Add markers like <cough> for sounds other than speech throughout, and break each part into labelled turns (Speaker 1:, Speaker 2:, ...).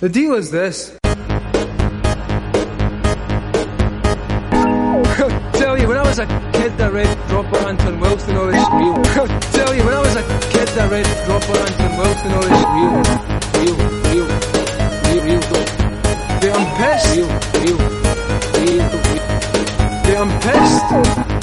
Speaker 1: The deal is this. <laughs> Tell you, when I was a kid, that read Robert Anton Wilson all this real. <laughs> Tell you, when I was a kid, that read Robert Anton Wilson all this real, real, real, real, real dope. Dude, I'm pissed. Real, real, real, real. Dude, I'm pissed.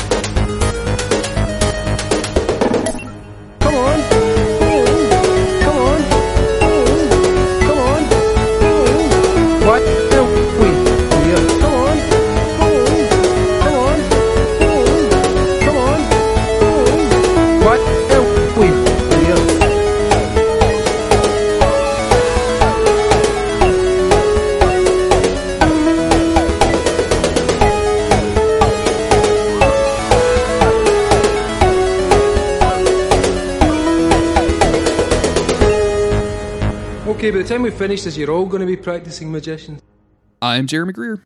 Speaker 1: Okay, by the time we finish this, you're all going to be practicing magicians.
Speaker 2: I'm Jeremy Greer,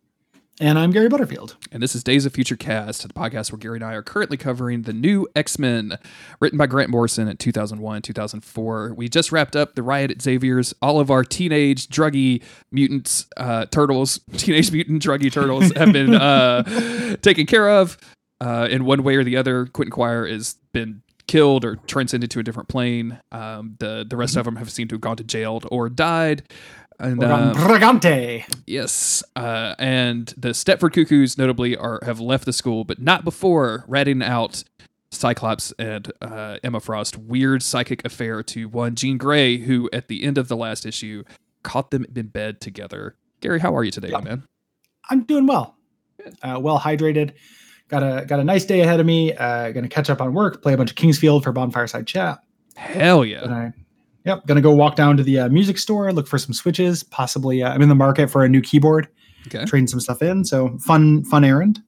Speaker 3: And I'm Gary Butterfield.
Speaker 2: and this is Days of Future Cast, the podcast where Gary and I are currently covering the new X Men, written by Grant Morrison in 2001, 2004. We just wrapped up the riot at Xavier's. All of our teenage druggy mutants, uh, turtles, <laughs> teenage mutant druggy turtles have been uh, <laughs> taken care of uh, in one way or the other. Quentin Quire has been killed or transcended to a different plane. Um, the the rest of them have seemed to have gone to jail or died. And uh,
Speaker 3: Bragante.
Speaker 2: Yes, uh, and the Stepford Cuckoos notably are have left the school, but not before ratting out Cyclops and uh, Emma Frost weird psychic affair to one Jean Grey, who at the end of the last issue caught them in bed together. Gary, how are you today,
Speaker 3: Yeah.
Speaker 2: man?
Speaker 3: I'm doing well. Uh, well hydrated. Got a got a nice day ahead of me. Uh, gonna catch up on work, play a bunch of King's Field for bonfireside chat.
Speaker 2: Hell yeah!
Speaker 3: I, yep, gonna go walk down to the uh, music store, look for some switches. Possibly, uh, I'm in the market for a new keyboard,
Speaker 2: Okay,
Speaker 3: trading some stuff in. So fun, fun errand.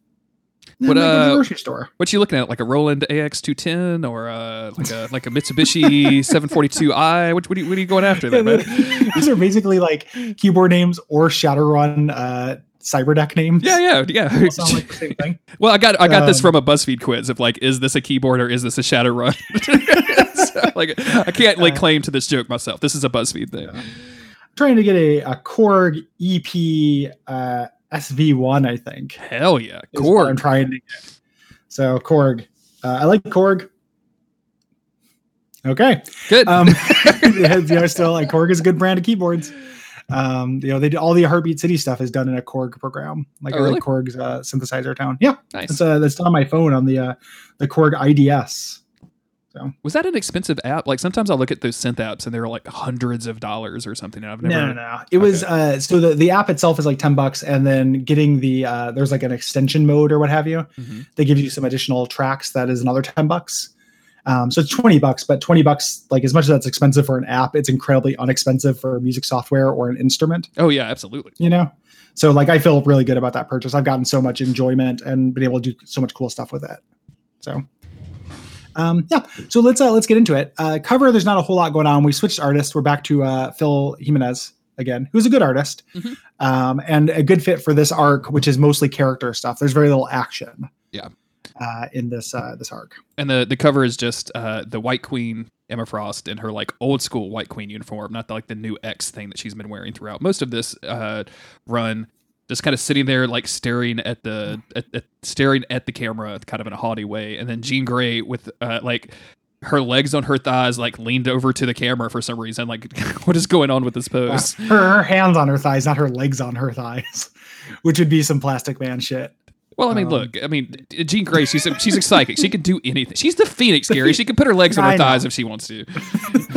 Speaker 3: And
Speaker 2: What,
Speaker 3: then I go to
Speaker 2: uh,
Speaker 3: grocery store?
Speaker 2: what you looking at? Like a Roland AX two ten or uh, like a like a Mitsubishi <laughs> seven forty two i? What what are, you, what are you going after there, <laughs> man?
Speaker 3: These are basically like keyboard names or Shadowrun uh, Cyberdeck names.
Speaker 2: Yeah, yeah, yeah.
Speaker 3: Sound like the same thing. <laughs>
Speaker 2: Well, I got I got this
Speaker 3: Um,
Speaker 2: from a BuzzFeed quiz of like, is this a keyboard or is this a Shadowrun? <laughs> so, like, I can't lay claim to this joke myself. This is a BuzzFeed thing.
Speaker 3: trying to get a, a Korg EP uh, SV1, I think.
Speaker 2: Hell yeah,
Speaker 3: what I'm trying to get. So Korg. Uh, I like Korg. Okay.
Speaker 2: Good.
Speaker 3: Um, yeah, you know, still like Korg is a good brand of keyboards. Um, you know, they do all the Heartbeat City stuff is done in a Korg program. Like
Speaker 2: Oh, really?
Speaker 3: like Korg's uh, synthesizer town. Yeah,
Speaker 2: nice.
Speaker 3: that's uh, that's on my phone on the uh, the Korg IDS.
Speaker 2: Was that an expensive app? Like sometimes I look at those synth apps and they're like hundreds of dollars or something. And I've never.
Speaker 3: No, no, no. It was uh so the, the app itself is like 10 bucks and then getting the uh there's like an extension mode or what have you.
Speaker 2: Mhm.
Speaker 3: They give you some additional tracks that is another 10 bucks. Um so it's 20 bucks, but 20 bucks like as much as that's expensive for an app, it's incredibly unexpensive for music software or an instrument,
Speaker 2: Oh yeah, absolutely.
Speaker 3: you know. So like I feel really good about that purchase. I've gotten so much enjoyment and been able to do so much cool stuff with it. So um yeah, so let's uh let's get into it. Uh cover there's not a whole lot going on. We switched artists. We're back to uh Phil Jimenez again, who's a good artist.
Speaker 2: Mhm.
Speaker 3: Um and a good fit for this arc, which is mostly character stuff. There's very little action.
Speaker 2: Yeah.
Speaker 3: Uh in this uh this arc.
Speaker 2: And the the cover is just uh, the White Queen Emma Frost in her like old school White Queen uniform, not the, like the new X thing that she's been wearing throughout most of this uh, run. Just kind of sitting there, like staring at the at, at, staring at the camera, kind of in a haughty way. And then Jean Grey with uh, like her legs on her thighs, like leaned over to the camera for some reason. Like, <laughs> what is going on with this pose?
Speaker 3: her, her hands on her thighs, not her legs on her thighs, <laughs> which would be some plastic man shit.
Speaker 2: Well, I mean,
Speaker 3: Um,
Speaker 2: look, I mean, Jean Grey, she's a, she's a psychic. She can do anything. She's the Phoenix, Gary. She can put her legs on
Speaker 3: I
Speaker 2: her
Speaker 3: know.
Speaker 2: thighs if she wants to. <laughs>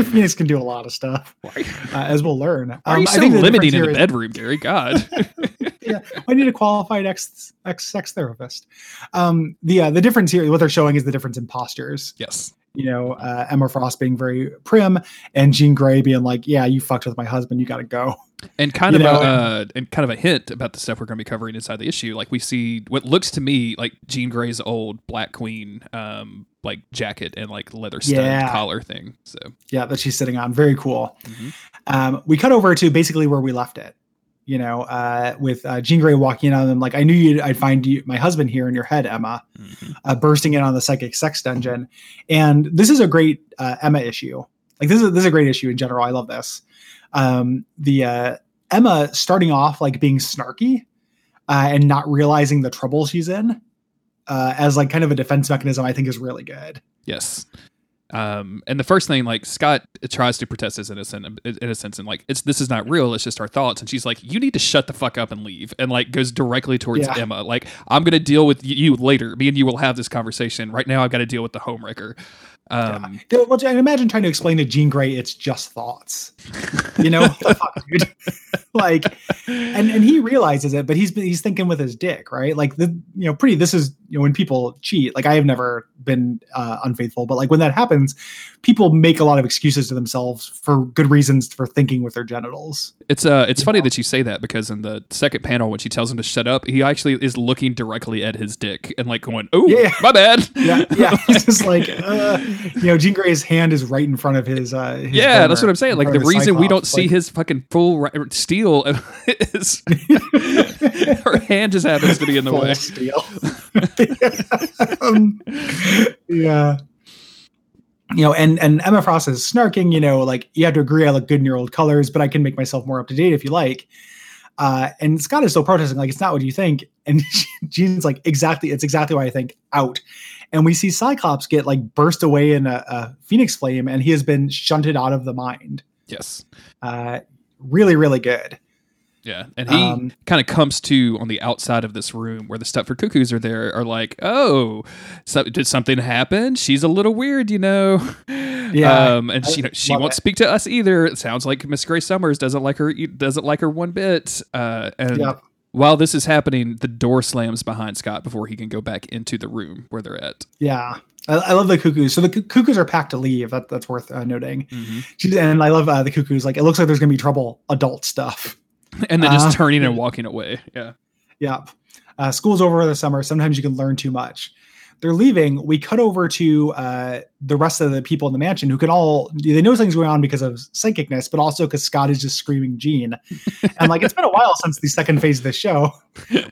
Speaker 3: Phoenix can do a lot of stuff, uh, as we'll learn.
Speaker 2: why are
Speaker 3: Um,
Speaker 2: you
Speaker 3: I
Speaker 2: so
Speaker 3: the
Speaker 2: limiting in the
Speaker 3: is-
Speaker 2: bedroom, Gary? God. <laughs>
Speaker 3: yeah, I need a qualified ex ex sex therapist. Um, the uh, the difference here, what they're showing is the difference in postures.
Speaker 2: yes.
Speaker 3: You know, uh, Emma Frost being very prim, and Jean Grey being like, "Yeah, you fucked with my husband. You got to go."
Speaker 2: And kind
Speaker 3: You
Speaker 2: of
Speaker 3: know,
Speaker 2: a uh, and kind of a hint about the stuff we're going to be covering inside the issue. Like we see what looks to me like Jean Grey's old Black Queen, um, like jacket and like leather stud
Speaker 3: Yeah.
Speaker 2: collar thing. So
Speaker 3: Yeah, that she's sitting on. Very cool.
Speaker 2: Mhm.
Speaker 3: Um, we cut over to basically where we left it. You know, uh, with uh, Jean Grey walking in on them, like I knew you'd, I'd find you, my husband here in your head, Emma,
Speaker 2: mhm.
Speaker 3: uh, bursting in on the psychic sex dungeon. And this is a great uh, Emma issue. Like this is this is a great issue in general. I love this. Um, the uh, Emma starting off like being snarky uh, and not realizing the trouble she's in uh, as like kind of a defense mechanism, I think is really good.
Speaker 2: Yes. Um, and the first thing, like Scott tries to protest his innocent innocence, and like it's this is not real. It's just our thoughts. And she's like, "You need to shut the fuck up and leave." And like goes directly towards
Speaker 3: Yeah.
Speaker 2: Emma. Like, I'm gonna deal with you later. Me and you will have this conversation. Right now, I've got to deal with the homewrecker. Um,
Speaker 3: Dude, Well, imagine trying to explain to Jean Grey it's just thoughts. You know, <laughs> fuck, dude? Like, and and he realizes it, but he's he's thinking with his dick, right? Like the you know, pretty. This is you know when people cheat. Like I have never been uh, unfaithful, but like when that happens, people make a lot of excuses to themselves for good reasons for thinking with their genitals.
Speaker 2: It's uh, it's funny that you say that because in the second panel, when she tells him to shut up, he actually is looking directly at his dick and like going, "Oh,
Speaker 3: Yeah.
Speaker 2: my bad."
Speaker 3: Yeah, yeah. <laughs> He's just like, uh, you know, Jean Grey's hand is right in front of his. Uh, his
Speaker 2: yeah, that's what I'm saying. Like
Speaker 3: front
Speaker 2: the
Speaker 3: of his
Speaker 2: reason we don't
Speaker 3: Cyclops.
Speaker 2: see
Speaker 3: Like,
Speaker 2: his fucking full ri- steel is <laughs> her hand just happens to be in the
Speaker 3: full
Speaker 2: way.
Speaker 3: steel. Um, <laughs> yeah. You know, and and Emma Frost is snarking. You know, like you have to agree I look good in your old colors, but I can make myself more up to date if you like. Uh, and Scott is still protesting, like it's not what you think. And <laughs> Jean's like, exactly, it's exactly what I think. Out. And we see Cyclops get like burst away in a, a phoenix flame, and he has been shunted out of the mind.
Speaker 2: Yes.
Speaker 3: Uh, really, really good.
Speaker 2: Yeah, and he
Speaker 3: Um,
Speaker 2: kind of comes to on the outside of this room where the Stepford Cuckoos are there. Are like, oh, so, did something happen? She's a little weird, you know. <laughs>
Speaker 3: Yeah,
Speaker 2: um, and
Speaker 3: I
Speaker 2: she, you know, she won't
Speaker 3: it.
Speaker 2: speak to us either. It sounds like Miss Grace Summers doesn't like her, doesn't like her one bit. Uh, and
Speaker 3: Yep.
Speaker 2: while this is happening, the door slams behind Scott before he can go back into the room where they're at.
Speaker 3: Yeah. I, I love the cuckoos. So the cu- cuckoos are packed to leave. That, that's worth uh, noting.
Speaker 2: Mm-hmm.
Speaker 3: And I love uh, the cuckoos. Like it looks like there's gonna be trouble. Adult stuff. <laughs>
Speaker 2: And then just
Speaker 3: Uh,
Speaker 2: turning and walking away. Yeah.
Speaker 3: Yep. Uh, school's over for the summer. Sometimes you can learn too much. They're leaving. We cut over to uh, the rest of the people in the mansion who can all they know something's going on because of psychicness, but also because Scott is just screaming Jean. <laughs> and like it's been a while since the second phase of the show.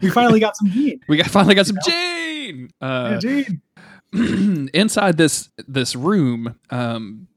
Speaker 3: We finally got some Jean.
Speaker 2: We got finally got some.
Speaker 3: Yeah,
Speaker 2: Uh,
Speaker 3: Jean. <clears throat>
Speaker 2: inside this this room um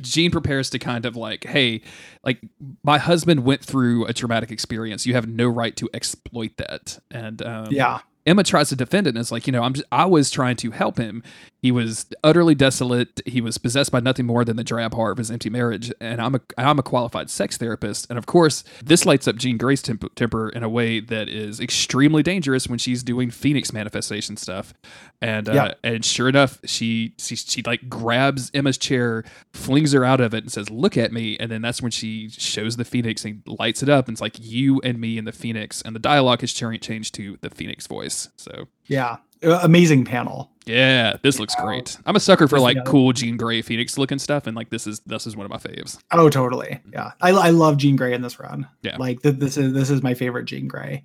Speaker 2: Jean prepares to kind of like, hey, like my husband went through a traumatic experience. You have no right to exploit that. And um,
Speaker 3: Yeah.
Speaker 2: Emma tries to defend it and it's like, you know, I'm just, I was trying to help him. He was utterly desolate. He was possessed by nothing more than the drab heart of his empty marriage. And I'm a I'm a qualified sex therapist. And of course, this lights up Jean Grey's temp- temper in a way that is extremely dangerous when she's doing Phoenix manifestation stuff. And uh,
Speaker 3: Yeah.
Speaker 2: and sure enough, she, she she like grabs Emma's chair, flings her out of it, and says, "Look at me." And then that's when she shows the Phoenix and lights it up. And it's like you and me and the Phoenix. And the dialogue has cha- changed to the Phoenix voice. So
Speaker 3: Yeah. Amazing panel.
Speaker 2: yeah, this looks great. I'm a sucker for
Speaker 3: There's
Speaker 2: like
Speaker 3: another-
Speaker 2: cool Jean Grey Phoenix looking stuff, and like this is this is one of my faves.
Speaker 3: Oh, totally. Yeah, I, I love Jean Grey in this run.
Speaker 2: Yeah.
Speaker 3: like th- this is this is my favorite Jean Grey.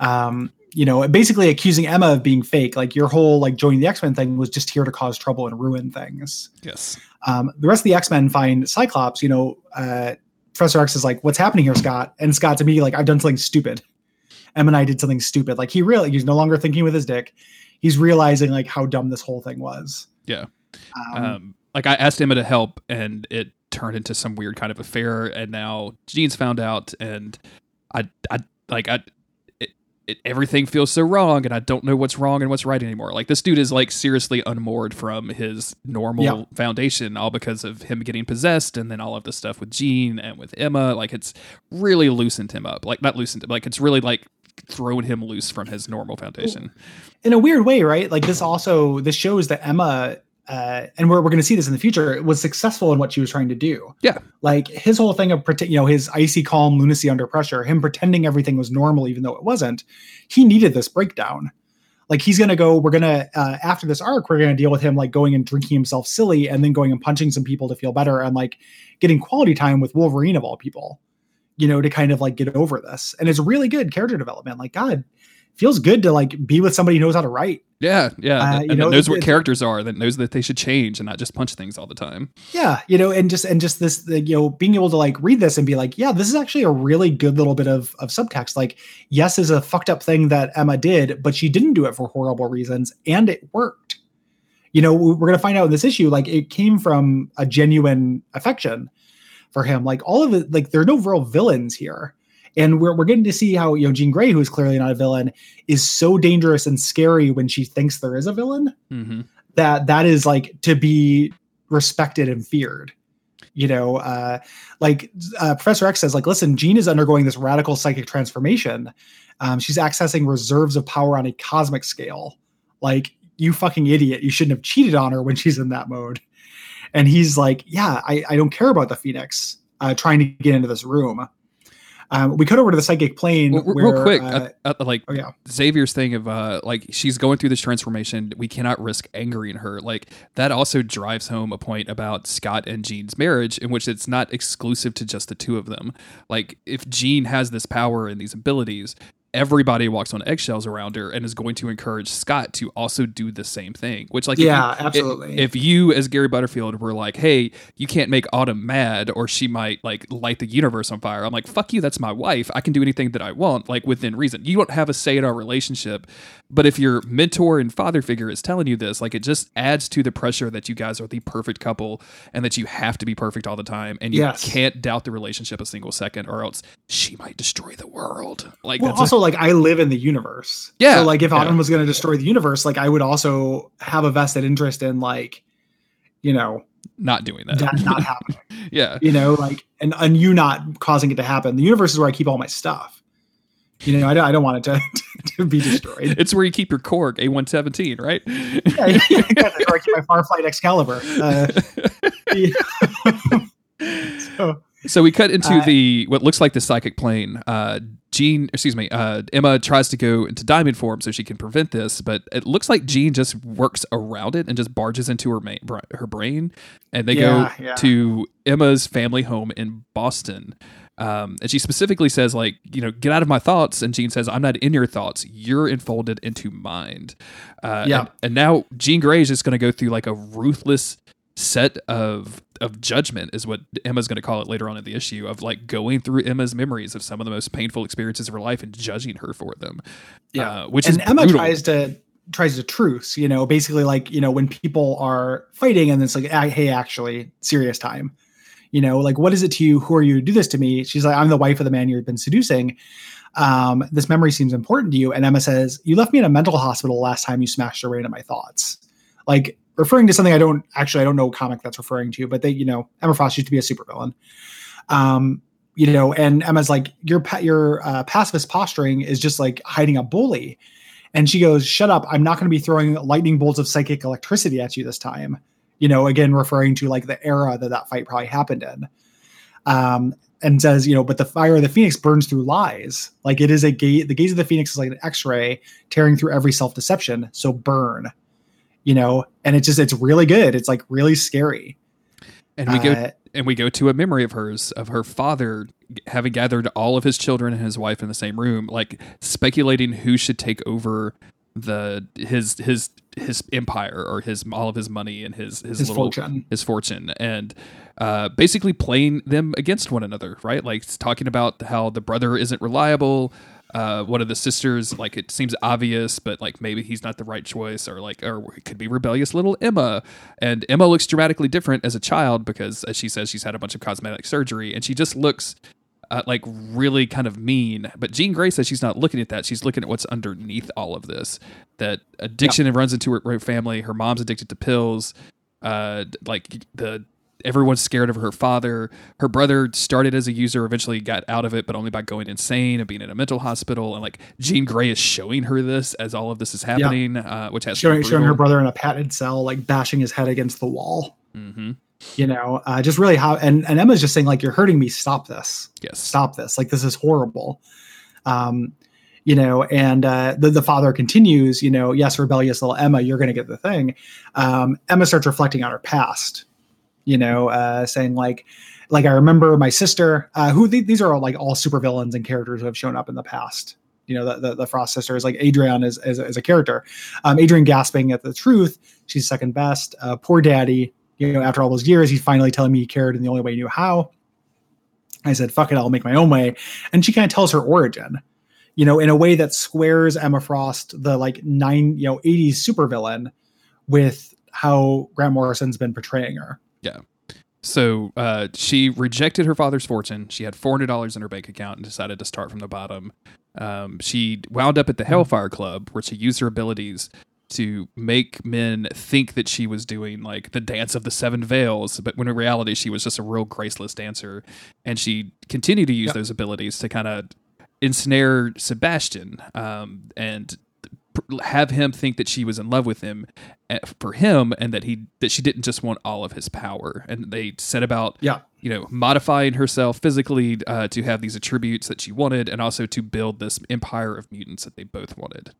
Speaker 3: Um, you know, basically accusing Emma of being fake. Like your whole like joining the X Men thing was just here to cause trouble and ruin things.
Speaker 2: Yes.
Speaker 3: Um, the rest of the X Men find Cyclops. You know, uh, Professor X is like, "What's happening here, Scott?" And Scott to me like, "I've done something stupid." Em and I did something stupid. Like he really he's no longer thinking with his dick. He's realizing like how dumb this whole thing was.
Speaker 2: Yeah.
Speaker 3: Um,
Speaker 2: Um, like I asked Emma to help, and it turned into some weird kind of affair. And now Jean's found out, and I, I like I. It, it, everything feels so wrong, and I don't know what's wrong and what's right anymore. Like this dude is like seriously unmoored from his normal
Speaker 3: Yeah.
Speaker 2: foundation, all because of him getting possessed, and then all of the stuff with Jean and with Emma. Like it's really loosened him up. Like not loosened, like it's really like thrown him loose from his normal foundation.
Speaker 3: in a weird way, right? Like this also this shows that Emma, uh, and we're we're going to see this in the future, was successful in what she was trying to do.
Speaker 2: Yeah.
Speaker 3: like his whole thing of you know, his icy calm lunacy under pressure, him pretending everything was normal even though it wasn't. He needed this breakdown. Like he's gonna go. We're gonna uh, after this arc, we're gonna deal with him like going and drinking himself silly, and then going and punching some people to feel better, and like getting quality time with Wolverine of all people. You know, to kind of like get over this, and it's really good character development. Like God, feels good to like be with somebody who knows how to write.
Speaker 2: Yeah, yeah,
Speaker 3: Uh,
Speaker 2: and that
Speaker 3: know,
Speaker 2: knows what characters are, that knows that they should change and not just punch things all the time.
Speaker 3: Yeah, you know, and just and just this, the, you know, being able to like read this and be like, yeah, this is actually a really good little bit of of subtext. Like, yes, is a fucked up thing that Emma did, but she didn't do it for horrible reasons, and it worked. You know, we- we're gonna find out in this issue, like it came from a genuine affection for him. Like all of it, like there are no real villains here. and we're, we're getting to see how you know Jean Grey, who is clearly not a villain, is so dangerous and scary when she thinks there is a villain
Speaker 2: hmm
Speaker 3: that that is like to be respected and feared you know? Uh like uh, professor x says like listen jean is undergoing this radical psychic transformation. Um, she's accessing reserves of power on a cosmic scale. Like you fucking idiot. You shouldn't have cheated on her when she's in that mode and he's like yeah i, I don't care about the phoenix uh, trying to get into this room um, we cut over to the psychic plane
Speaker 2: Well,
Speaker 3: where,
Speaker 2: real quick,
Speaker 3: uh,
Speaker 2: like
Speaker 3: oh yeah
Speaker 2: Xavier's thing of uh like she's going through this transformation. We cannot risk angering her. Like that also drives home a point about Scott and Jean's marriage, in which it's not exclusive to just the two of them. Like if Jean has this power and these abilities, everybody walks on eggshells around her and is going to encourage Scott to also do the same thing. Which like if you-
Speaker 3: yeah absolutely
Speaker 2: if you as Gary Butterfield were like, "Hey, you can't make Autumn mad, or she might like light the universe on fire," I'm like, "Fuck you, that's my wife. I can do anything that I want, like within reason. You don't have a say in our relationship." But if your mentor and father figure is telling you this, like it just adds to the pressure that you guys are the perfect couple and that you have to be perfect all the time, and you
Speaker 3: Yes.
Speaker 2: can't doubt the relationship a single second, or else she might destroy the world. Like
Speaker 3: well
Speaker 2: that's a-
Speaker 3: also like i live in the universe
Speaker 2: Yeah,
Speaker 3: so like if
Speaker 2: yeah.
Speaker 3: autumn was going to destroy the universe like i would also have a vested interest in like you know
Speaker 2: not doing that.
Speaker 3: that not <laughs> happening
Speaker 2: yeah.
Speaker 3: you know like and and you not causing it to happen the universe is where i keep all my stuff you know i don't, I don't want it to, <laughs> to be destroyed
Speaker 2: It's where you keep your Korg A117, right?
Speaker 3: yeah, yeah, exactly. i keep my farflight excalibur uh, <laughs> yeah. so
Speaker 2: So we cut into
Speaker 3: Uh,
Speaker 2: the what looks like the psychic plane. Uh, Jean, excuse me, uh, Emma tries to go into diamond form so she can prevent this, but it looks like Jean just works around it and just barges into her main, her brain, and they
Speaker 3: Yeah,
Speaker 2: go
Speaker 3: yeah.
Speaker 2: to Emma's family home in Boston. Um, and she specifically says, like, you know, get out of my thoughts. And Jean says, I'm not in your thoughts. You're enfolded into mind. Uh,
Speaker 3: Yeah.
Speaker 2: And, and now Jean Grey is just going to go through like a ruthless set of of judgment is what Emma's going to call it later on in the issue of like going through Emma's memories of some of the most painful experiences of her life and judging her for them.
Speaker 3: Yeah.
Speaker 2: uh, which
Speaker 3: and
Speaker 2: is
Speaker 3: Emma
Speaker 2: brutal.
Speaker 3: tries to tries to truce, you know, basically like, you know, when people are fighting and it's like, "Ah, hey, actually, serious time. You know, like what is it to you? Who are you to do this to me? She's like, I'm the wife of the man you've been seducing. Um, this memory seems important to you. And Emma says, You left me in a mental hospital last time you smashed your way into my thoughts. Like referring to something I don't actually I don't know what comic that's referring to, but they, you know, Emma Frost used to be a supervillain. Um, you know, and Emma's like, your your uh, pacifist posturing is just like hiding a bully. And she goes, "Shut up! I'm not going to be throwing lightning bolts of psychic electricity at you this time." You know, again referring to like the era that that fight probably happened in. Um, and says, you know, but the fire of the phoenix burns through lies. Like it is a gate. The gaze of the phoenix is like an X-ray tearing through every self-deception. So burn. You know, and it's just it's really good. It's like really scary.
Speaker 2: and we go
Speaker 3: Uh,
Speaker 2: and we go to a memory of hers of her father having gathered all of his children and his wife in the same room, like speculating who should take over the his his his empire or his all of his money and his his,
Speaker 3: his
Speaker 2: little
Speaker 3: fortune.
Speaker 2: his fortune and uh, basically playing them against one another, right? Like talking about how the brother isn't reliable. Uh, one of the sisters, like it seems obvious, but like maybe he's not the right choice, or like, or it could be rebellious little Emma. And Emma looks dramatically different as a child because, as she says, she's had a bunch of cosmetic surgery, and she just looks uh, like really kind of mean. But Jean Grey says she's not looking at that; she's looking at what's underneath all of this. That addiction runs into her, her family. Her mom's addicted to pills. Uh, like the everyone's scared of her father. Her brother started as a user, eventually got out of it, but only by going insane and being in a mental hospital. And like Jean Grey is showing her this as all of this is happening, uh, which has
Speaker 3: Showing, showing her brother in a padded cell, like bashing his head against the wall.
Speaker 2: hmm
Speaker 3: You know, uh, just really how and and Emma's just saying like, "You're hurting me. Stop this.
Speaker 2: Yes.
Speaker 3: Stop this. Like this is horrible." Um, you know, and uh, the the father continues. You know, yes, rebellious little Emma, you're going to get the thing. Um, Emma starts reflecting on her past. You know, uh, saying like, like I remember my sister, uh, who th- these are all like all supervillains and characters who have shown up in the past. You know, the the, the Frost sisters, like Adrienne is is, is a character. Um, Adrienne gasping at the truth. She's second best. Uh, poor daddy. You know, after all those years, he's finally telling me he cared in the only way he knew how. I said, "Fuck it, I'll make my own way." And she kind of tells her origin, you know, in a way that squares Emma Frost, the like nine, you know, '80s supervillain, with how Grant Morrison's been portraying her.
Speaker 2: So uh, she rejected her father's fortune. She had four hundred dollars in her bank account and decided to start from the bottom. Um, she wound up at the Hellfire Club, where she used her abilities to make men think that she was doing like the dance of the seven veils, but when in reality she was just a real graceless dancer. And she continued to use
Speaker 3: Yep.
Speaker 2: those abilities to kind of ensnare Sebastian um, and have him think that she was in love with him eh, for him, and that he that she didn't just want all of his power. And they set about
Speaker 3: Yeah.
Speaker 2: you know, modifying herself physically uh, to have these attributes that she wanted, and also to build this empire of mutants that they both wanted.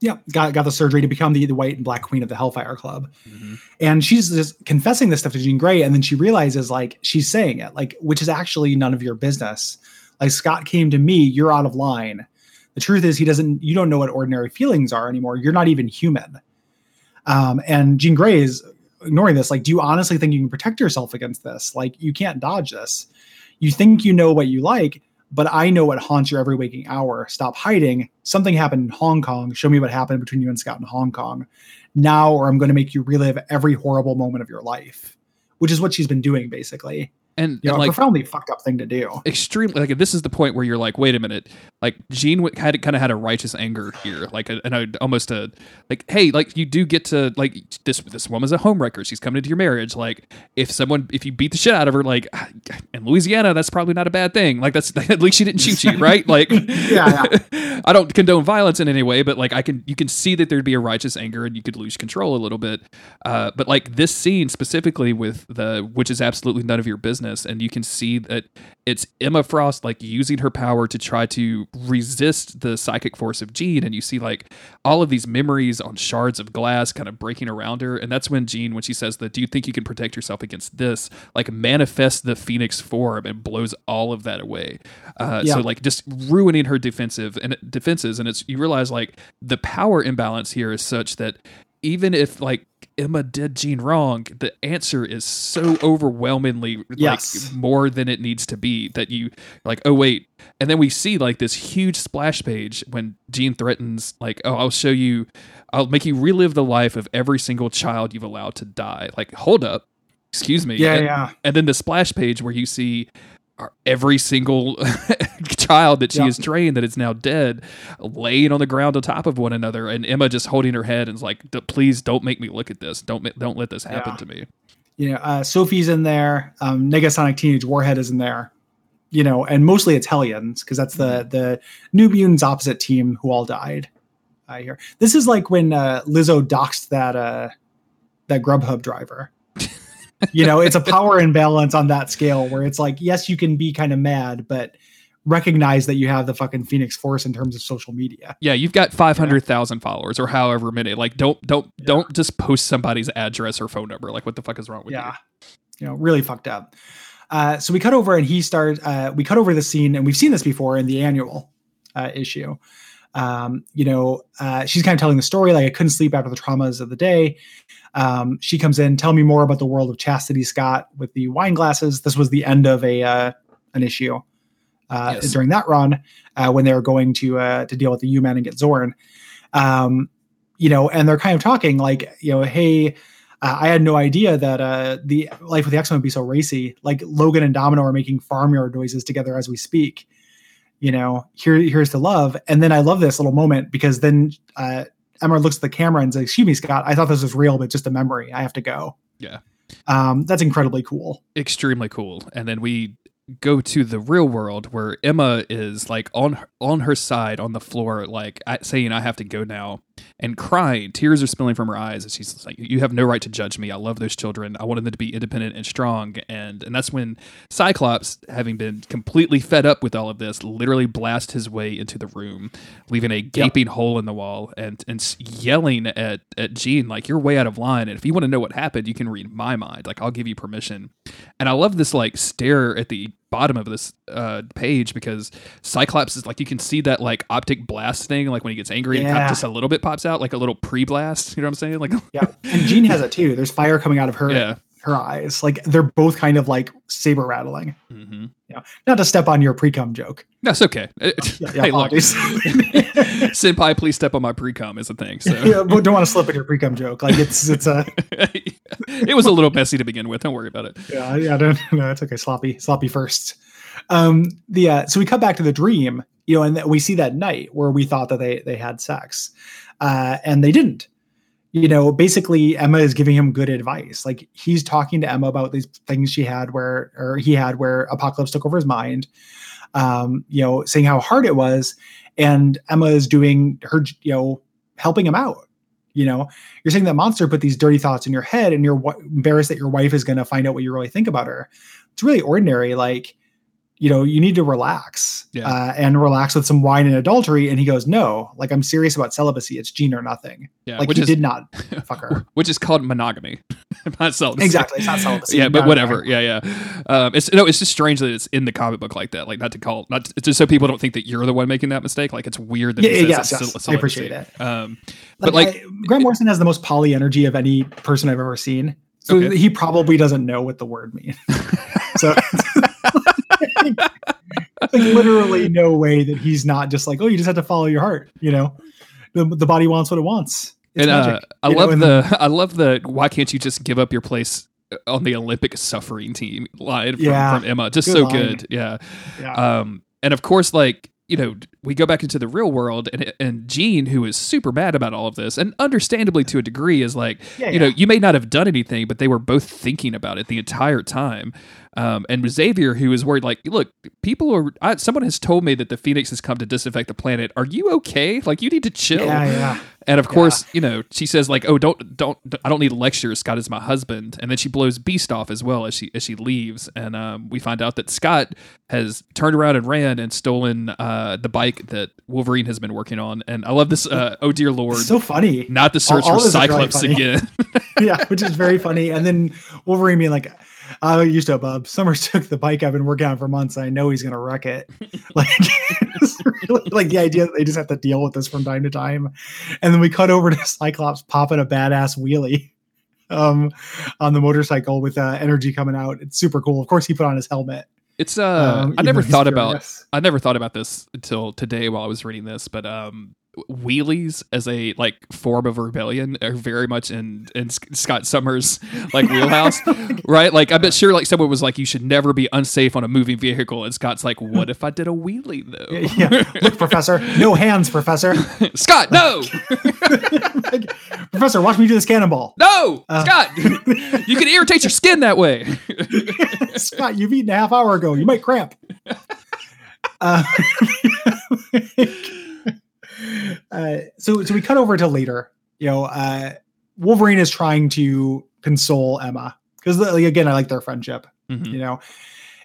Speaker 3: Yeah, got got the surgery to become the, the white and black queen of the Hellfire Club, and she's just confessing this stuff to Jean Grey, and then she realizes like she's saying it like, which is actually none of your business. Like Scott came to me, you're out of line. The truth is, he doesn't. You don't know what ordinary feelings are anymore. You're not even human. Um, and Jean Grey is ignoring this. Like, do you honestly think you can protect yourself against this? Like, you can't dodge this. You think you know what you like, but I know what haunts your every waking hour. Stop hiding. Something happened in Hong Kong. Show me what happened between you and Scott in Hong Kong. Now, or I'm going to make you relive every horrible moment of your life, which is what she's been doing basically.
Speaker 2: And,
Speaker 3: You know,
Speaker 2: and
Speaker 3: a
Speaker 2: like
Speaker 3: profoundly fucked up thing to do.
Speaker 2: extremely like this is the point where you're like, wait a minute, like Jean w- had kind of had a righteous anger here, like a, and a, almost a like, hey, like you do get to like this this woman's a homewrecker. She's coming into your marriage. Like if someone if you beat the shit out of her, like <sighs> in Louisiana, that's probably not a bad thing. Like that's <laughs> at least she didn't shoot you, right? <laughs> Like
Speaker 3: Yeah, <laughs>
Speaker 2: I don't condone violence in any way, but like I can, you can see that there'd be a righteous anger and you could lose control a little bit. Uh, but like this scene specifically with the, which is absolutely none of your business, and you can see that it's Emma Frost like using her power to try to resist the psychic force of Jean, and you see like all of these memories on shards of glass kind of breaking around her, and that's when Jean, when she says that, "Do you think you can protect yourself against this?" Like manifests the Phoenix form and blows all of that away. Uh,
Speaker 3: Yeah.
Speaker 2: So like just ruining her defensive and defenses, and it's you realize like the power imbalance here is such that even if like Emma did Jean wrong, the answer is so overwhelmingly
Speaker 3: Yes.
Speaker 2: like more than it needs to be that you like, oh wait. And then we see like this huge splash page when Jean threatens, like, oh, I'll show you, I'll make you relive the life of every single child you've allowed to die. Like, hold up, excuse me.
Speaker 3: yeah,
Speaker 2: And-
Speaker 3: yeah.
Speaker 2: and then the splash page where you see every single <laughs> child that she
Speaker 3: Yeah.
Speaker 2: has trained that is now dead laying on the ground on top of one another and emma just holding her head and is like please don't make me look at this don't don't let this happen
Speaker 3: Yeah.
Speaker 2: to me
Speaker 3: you know, uh, Sophie's in there. Um, Negasonic Teenage Warhead is in there. You know, and mostly it's Hellions because that's the the New Mutants opposite team who all died. I hear this is like when uh, Lizzo doxed that uh, that Grubhub driver. You know, it's a <laughs> power imbalance on that scale where it's like, yes, you can be kind of mad, but recognize that you have the fucking Phoenix Force in terms of social media.
Speaker 2: yeah you've got 500000 followers or however many. Like don't don't don't just post somebody's address or phone number. Like what the fuck is wrong with you?
Speaker 3: yeah. You know really fucked up. Uh, so we cut over and he started uh, we cut over the scene and we've seen this before in the annual uh, issue um, you know uh, she's kind of telling the story like i couldn't sleep after the traumas of the day um, she comes in tell me more about the world of chastity scott with the wine glasses this was the end of a uh, an issue uh,
Speaker 2: Yes.
Speaker 3: during that run uh, when they were going to uh, to deal with the U-Men and get Zorn. Um, you know, and they're kind of talking like, you know, hey, uh, I had no idea that uh, the life with the X Men would be so racy. Like Logan and Domino are making farmyard noises together as we speak. You know, here here's the love, and then I love this little moment because then uh, Emma looks at the camera and says, "Excuse me, Scott, I thought this was real, but just a memory. I have to go."
Speaker 2: Yeah.
Speaker 3: um, that's incredibly cool.
Speaker 2: extremely cool. And then we go to the real world where Emma is like on on her side on the floor, like saying, "I have to go now," and crying. Tears are spilling from her eyes, and she's like, "You have no right to judge me. I love those children. I wanted them to be independent and strong." And and that's when Cyclops, having been completely fed up with all of this, literally blasts his way into the room, leaving a gaping hole in the wall and and yelling at at Jean like, "You're way out of line. And if you want to know what happened, you can read my mind. Like I'll give you permission." And I love this like stare at the bottom of this uh, page because Cyclops is like you can see that like optic blast thing like when he gets angry and
Speaker 3: Yeah.
Speaker 2: just a little bit pops out like a little pre blast. You know what I'm saying? Like
Speaker 3: Yeah, and Jean has <laughs> it too. There's fire coming out of her
Speaker 2: yeah,
Speaker 3: her eyes. Like they're both kind of like saber rattling.
Speaker 2: hmm
Speaker 3: Not to step on your pre cum joke.
Speaker 2: That's okay. <laughs>
Speaker 3: Yeah, yeah,
Speaker 2: hey, look, <laughs> <laughs> senpai, please step on my pre-com is a thing. So
Speaker 3: yeah, but don't want to slip in your pre cum joke. Like it's it's a
Speaker 2: it was a little messy to begin with. Don't worry about it.
Speaker 3: yeah yeah I don't no it's okay sloppy sloppy first. Um the uh, so we cut back to the dream you know and we see that night where we thought that they they had sex uh and they didn't you know basically emma is giving him good advice. Like he's talking to emma about these things she had where or he had where apocalypse took over his mind um you know saying how hard it was. And emma is doing her you know helping him out you know? You're saying that monster put these dirty thoughts in your head and you're embarrassed that your wife is going to find out what you really think about her. It's really ordinary like you know you need to relax
Speaker 2: Yeah.
Speaker 3: uh, and relax with some wine and adultery and he goes no like i'm serious about celibacy it's jean or nothing
Speaker 2: Yeah,
Speaker 3: like
Speaker 2: which
Speaker 3: he
Speaker 2: is
Speaker 3: did not <laughs> fuck her
Speaker 2: which is called monogamy, <laughs> not celibacy.
Speaker 3: exactly it's not celibacy
Speaker 2: yeah, but whatever. Yeah, yeah. Um, it's no, it's just strange that it's in the comic book like that. Like, not to call, not it's just so people don't think that you're the one making that mistake. Like, it's weird that
Speaker 3: Yeah,
Speaker 2: it says
Speaker 3: yes,
Speaker 2: it's
Speaker 3: yes. I appreciate
Speaker 2: it. Um, but
Speaker 3: like,
Speaker 2: like,
Speaker 3: I- grant morrison has the most poly energy of any person i've ever seen so
Speaker 2: Okay.
Speaker 3: he probably doesn't know what the word means <laughs> so like literally no way that he's not just like oh you just have to follow your heart you know the, the body wants what it wants it's
Speaker 2: and uh, I
Speaker 3: know,
Speaker 2: love
Speaker 3: and-
Speaker 2: the, <laughs> I love the. Why can't you just give up your place on the Olympic suffering team line from,
Speaker 3: Yeah.
Speaker 2: from Emma? Just
Speaker 3: Good
Speaker 2: so
Speaker 3: line.
Speaker 2: good. Yeah.
Speaker 3: yeah.
Speaker 2: Um, and of course, like you know, we go back into the real world, and and Jean, who is super mad about all of this, and understandably to a degree, is like,
Speaker 3: Yeah,
Speaker 2: you know, you may not have done anything, but they were both thinking about it the entire time. Um, and Xavier, who is worried, like, look, people are. I, someone has told me that the Phoenix has come to disinfect the planet. Are you okay? Like, you need to chill.
Speaker 3: yeah yeah
Speaker 2: And of course, you know, she says like, "Oh, don't, don't, I don't need lectures. Scott is my husband." And then she blows Beast off as well as she as she leaves. And um, we find out that Scott has turned around and ran and stolen uh, the bike that Wolverine has been working on. And I love this. Uh, oh dear lord,
Speaker 3: It's so funny
Speaker 2: not the search
Speaker 3: all
Speaker 2: for
Speaker 3: this is really
Speaker 2: Cyclops again. <laughs>
Speaker 3: yeah, which is very funny. And then Wolverine being like, "I used to, Bob. Summers <laughs> took the bike I've been working on for months. I know he's gonna wreck it." <laughs> Like, <laughs> really, like the idea that they just have to deal with this from time to time. And then we cut over to Cyclops popping a badass wheelie um on the motorcycle with uh, energy coming out. It's super cool. Of course, he put on his helmet.
Speaker 2: It's uh,
Speaker 3: um,
Speaker 2: I never thought about. I never thought about this until today while I was reading this, but um, wheelies as a like form of rebellion are very much in in Scott Summers like wheelhouse, <laughs> right? Like I bet sure like someone was like, you should never be unsafe on a moving vehicle, and Scott's like, <laughs> what if I did a wheelie though?
Speaker 3: Yeah, look, Professor. <laughs> No hands, Professor.
Speaker 2: Scott, no,
Speaker 3: Like, Professor, watch me do this cannonball.
Speaker 2: no,
Speaker 3: Uh.
Speaker 2: Scott, you can irritate your skin that way.
Speaker 3: Scott, you've eaten a half hour ago. You might cramp. Uh, uh, so, so we cut over to later. You know, uh, Wolverine is trying to console Emma because, like, again, I like their friendship.
Speaker 2: Mhm.
Speaker 3: You know,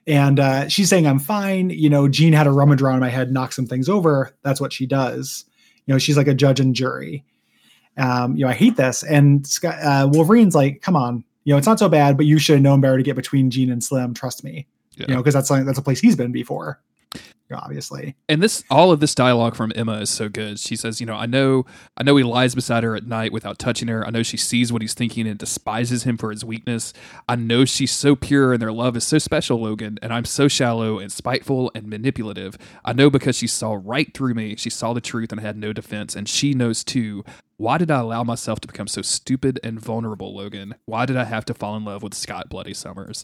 Speaker 3: and uh, she's saying, "I'm fine." You know, Jean had a rummage around my head, knock some things over. That's what she does. You know, she's like a judge and jury. Um, you know, I hate this. And Scott, uh, Wolverine's like, "Come on, you know, it's not so bad, but you should have known better to get between Jean and Slim. Trust me."
Speaker 2: Yeah.
Speaker 3: You know, because that's something that's a place he's been before. Obviously.
Speaker 2: and this all of this dialogue from Emma is so good. She says, you know, I know I know he lies beside her at night without touching her. I know she sees what he's thinking and despises him for his weakness. I know she's so pure and their love is so special, Logan, and I'm so shallow and spiteful and manipulative. I know because she saw right through me. She saw the truth and had no defense, and she knows too. Why did I allow myself to become so stupid and vulnerable, Logan? Why did I have to fall in love with Scott Bloody Summers?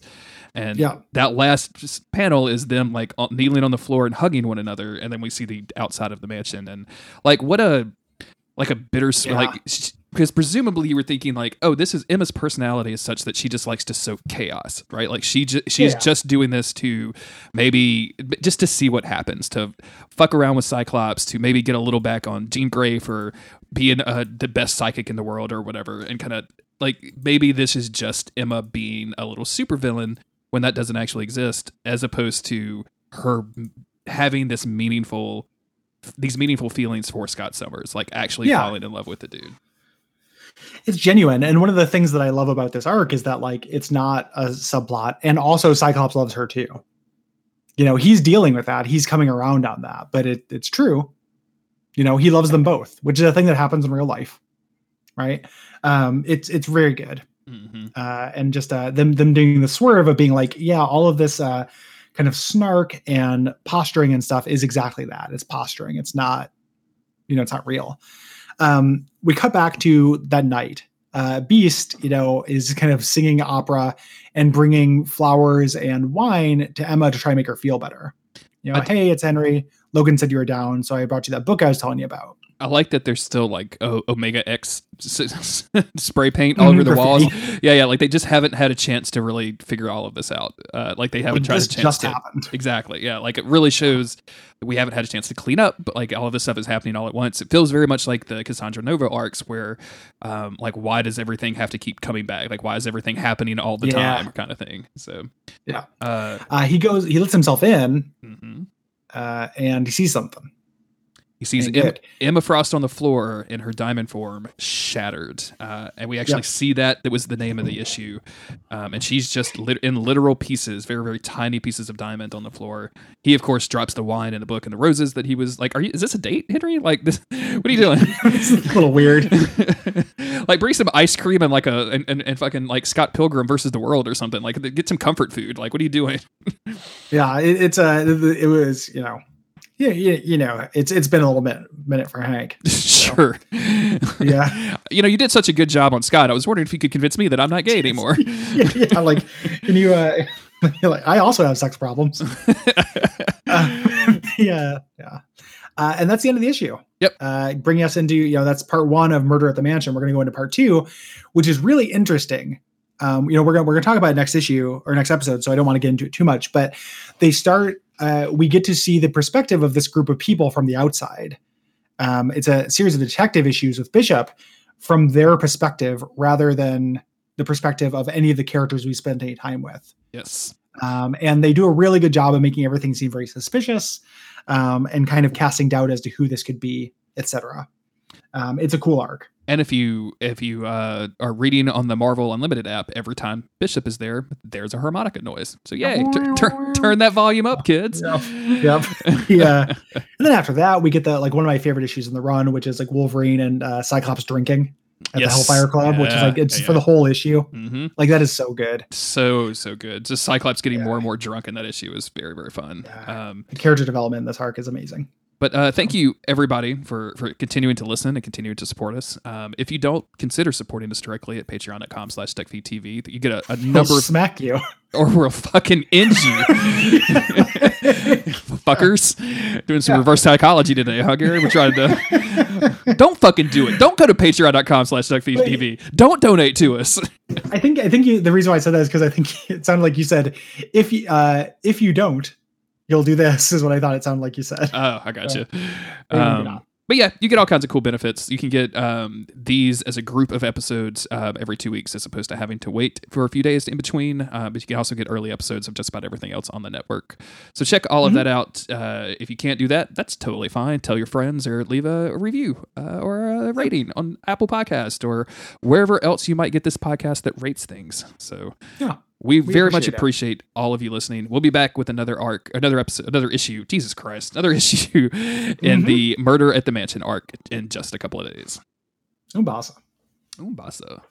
Speaker 2: And
Speaker 3: Yeah.
Speaker 2: that last panel is them like uh, kneeling on the floor and hugging one another, and then we see the outside of the mansion, and like what a like a bittersweet
Speaker 3: Yeah.
Speaker 2: like because presumably you were thinking like oh this is Emma's personality is such that she just likes to sow chaos right like she ju- she's
Speaker 3: Yeah.
Speaker 2: just doing this to maybe just to see what happens to fuck around with Cyclops to maybe get a little back on Jean Grey for being uh, the best psychic in the world or whatever and kind of like maybe this is just Emma being a little supervillain when that doesn't actually exist as opposed to her having this meaningful these meaningful feelings for Scott Summers like actually
Speaker 3: Yeah.
Speaker 2: falling in love with the dude
Speaker 3: it's genuine. And one of the things that i love about this arc is that like it's not a subplot. And also cyclops loves her too. You know he's dealing with that. He's coming around on that. But it, it's true. You know he loves them both which is a thing that happens in real life right? Um it's it's very good.
Speaker 2: Hmm
Speaker 3: uh, and just uh, them them doing the swerve of being like, yeah, all of this uh, kind of snark and posturing and stuff is exactly that. It's posturing. It's not, you know, it's not real. Um, we cut back to that night. Uh, Beast, you know, is kind of singing opera and bringing flowers and wine to Emma to try and make her feel better. You know,
Speaker 2: I-
Speaker 3: hey, it's Henry. Logan said you were down, so I brought you that book I was telling you about.
Speaker 2: I like that there's still like o- Omega X <laughs> spray paint all <laughs> over the walls. Yeah, yeah. Like they just haven't had a chance to really figure all of this out. Uh, like they haven't
Speaker 3: Like,
Speaker 2: tried a chance
Speaker 3: just
Speaker 2: to.
Speaker 3: happened. <laughs>
Speaker 2: Exactly. Yeah. Like it really shows we haven't had a chance to clean up, but like all of this stuff is happening all at once. It feels very much like the Cassandra Nova arcs where, um, like, why does everything have to keep coming back? Like, why is everything happening all the
Speaker 3: Yeah.
Speaker 2: time kind of thing? So,
Speaker 3: Yeah.
Speaker 2: Uh,
Speaker 3: Uh, he goes, he lets himself in,
Speaker 2: mhm.
Speaker 3: uh, and he sees something.
Speaker 2: He sees
Speaker 3: Ain't
Speaker 2: Em-
Speaker 3: good.
Speaker 2: Emma Frost on the floor in her diamond form shattered. Uh, and we actually
Speaker 3: Yep.
Speaker 2: see that. That was the name of the issue. Um, and she's just lit- in literal pieces, very, very tiny pieces of diamond on the floor. He, of course, drops the wine and the book and the roses that he was like, Are you, is this a date, Henry? Like, this, <laughs> what are you doing?
Speaker 3: it's <laughs> a little weird. <laughs>
Speaker 2: like, bring some ice cream and like a, and, and, and fucking like Scott Pilgrim versus the world or something. Like, get some comfort food. Like, what are you doing?
Speaker 3: Yeah, it, it's a. It was you know, yeah, you, you know, it's it's been a little bit minute for Hank. <laughs>
Speaker 2: sure.
Speaker 3: Yeah. <laughs>
Speaker 2: you know, you did such a good job on Scott. I was wondering if you could convince me that I'm not gay anymore. <laughs>
Speaker 3: yeah, yeah, like can you? uh like I also have sex problems. uh, yeah, yeah. Uh, and that's the end of the issue.
Speaker 2: Yep.
Speaker 3: Uh, bringing us into you know that's part one of Murder at the Mansion. We're going to go into part two, which is really interesting. Um, you know, we're gonna we're gonna talk about it next issue or next episode, so I don't want to get into it too much. But they start. Uh, we get to see the perspective of this group of people from the outside. Um, it's a series of detective issues with Bishop from their perspective rather than the perspective of any of the characters we spent any time with.
Speaker 2: yes.
Speaker 3: Um, and they do a really good job of making everything seem very suspicious um, and kind of casting doubt as to who this could be, etc. Um, it's a cool arc.
Speaker 2: And if you if you uh, are reading on the Marvel Unlimited app, every time Bishop is there, there's a harmonica noise. So yay, tur- turn that volume up, kids.
Speaker 3: Yep. Yep. yeah. <laughs> And then after that, we get the like one of my favorite issues in the run, which is like Wolverine and uh, Cyclops drinking at
Speaker 2: Yes.
Speaker 3: the Hellfire Club, which is like it's
Speaker 2: yeah,
Speaker 3: for the whole issue.
Speaker 2: hmm
Speaker 3: Like that is so good.
Speaker 2: So so good. Just Cyclops getting
Speaker 3: Yeah.
Speaker 2: more and more drunk in that issue is very very fun.
Speaker 3: Yeah.
Speaker 2: Um,
Speaker 3: character development in this arc is amazing.
Speaker 2: But uh, thank you everybody for for continuing to listen and continuing to support us. Um, if you don't consider supporting us directly at patreon.com slash TV, you get a, a number of
Speaker 3: smack you. <laughs>
Speaker 2: or we'll fucking end you. <laughs> Fuckers. Doing some reverse psychology today, huh, Gary? We're trying to <laughs> don't fucking do it. Don't go to patreon.com slash TV. Don't donate to us.
Speaker 3: I think I think you, the reason why I said that is because I think it sounded like you said if you uh, if you don't, you'll do this. Is what I thought it sounded like you said.
Speaker 2: Oh, I got you. Um, but yeah, you get all kinds of cool benefits. You can get um, these as a group of episodes um, every two weeks, as opposed to having to wait for a few days in between. Uh, but you can also get early episodes of just about everything else on the network. So check all of
Speaker 3: Mhm.
Speaker 2: that out. Uh, if you can't do that, that's totally fine. Tell your friends or leave a review uh, or a rating on Apple Podcast or wherever else you might get this podcast that rates things. So
Speaker 3: Yeah.
Speaker 2: We,
Speaker 3: We
Speaker 2: very much appreciate all of you listening. We'll be back with another arc, another episode, another issue. Jesus Christ, another <laughs> issue in
Speaker 3: Mhm.
Speaker 2: the Murder at the Mansion arc in just a couple of days.
Speaker 3: Umbasa.
Speaker 2: Umbasa.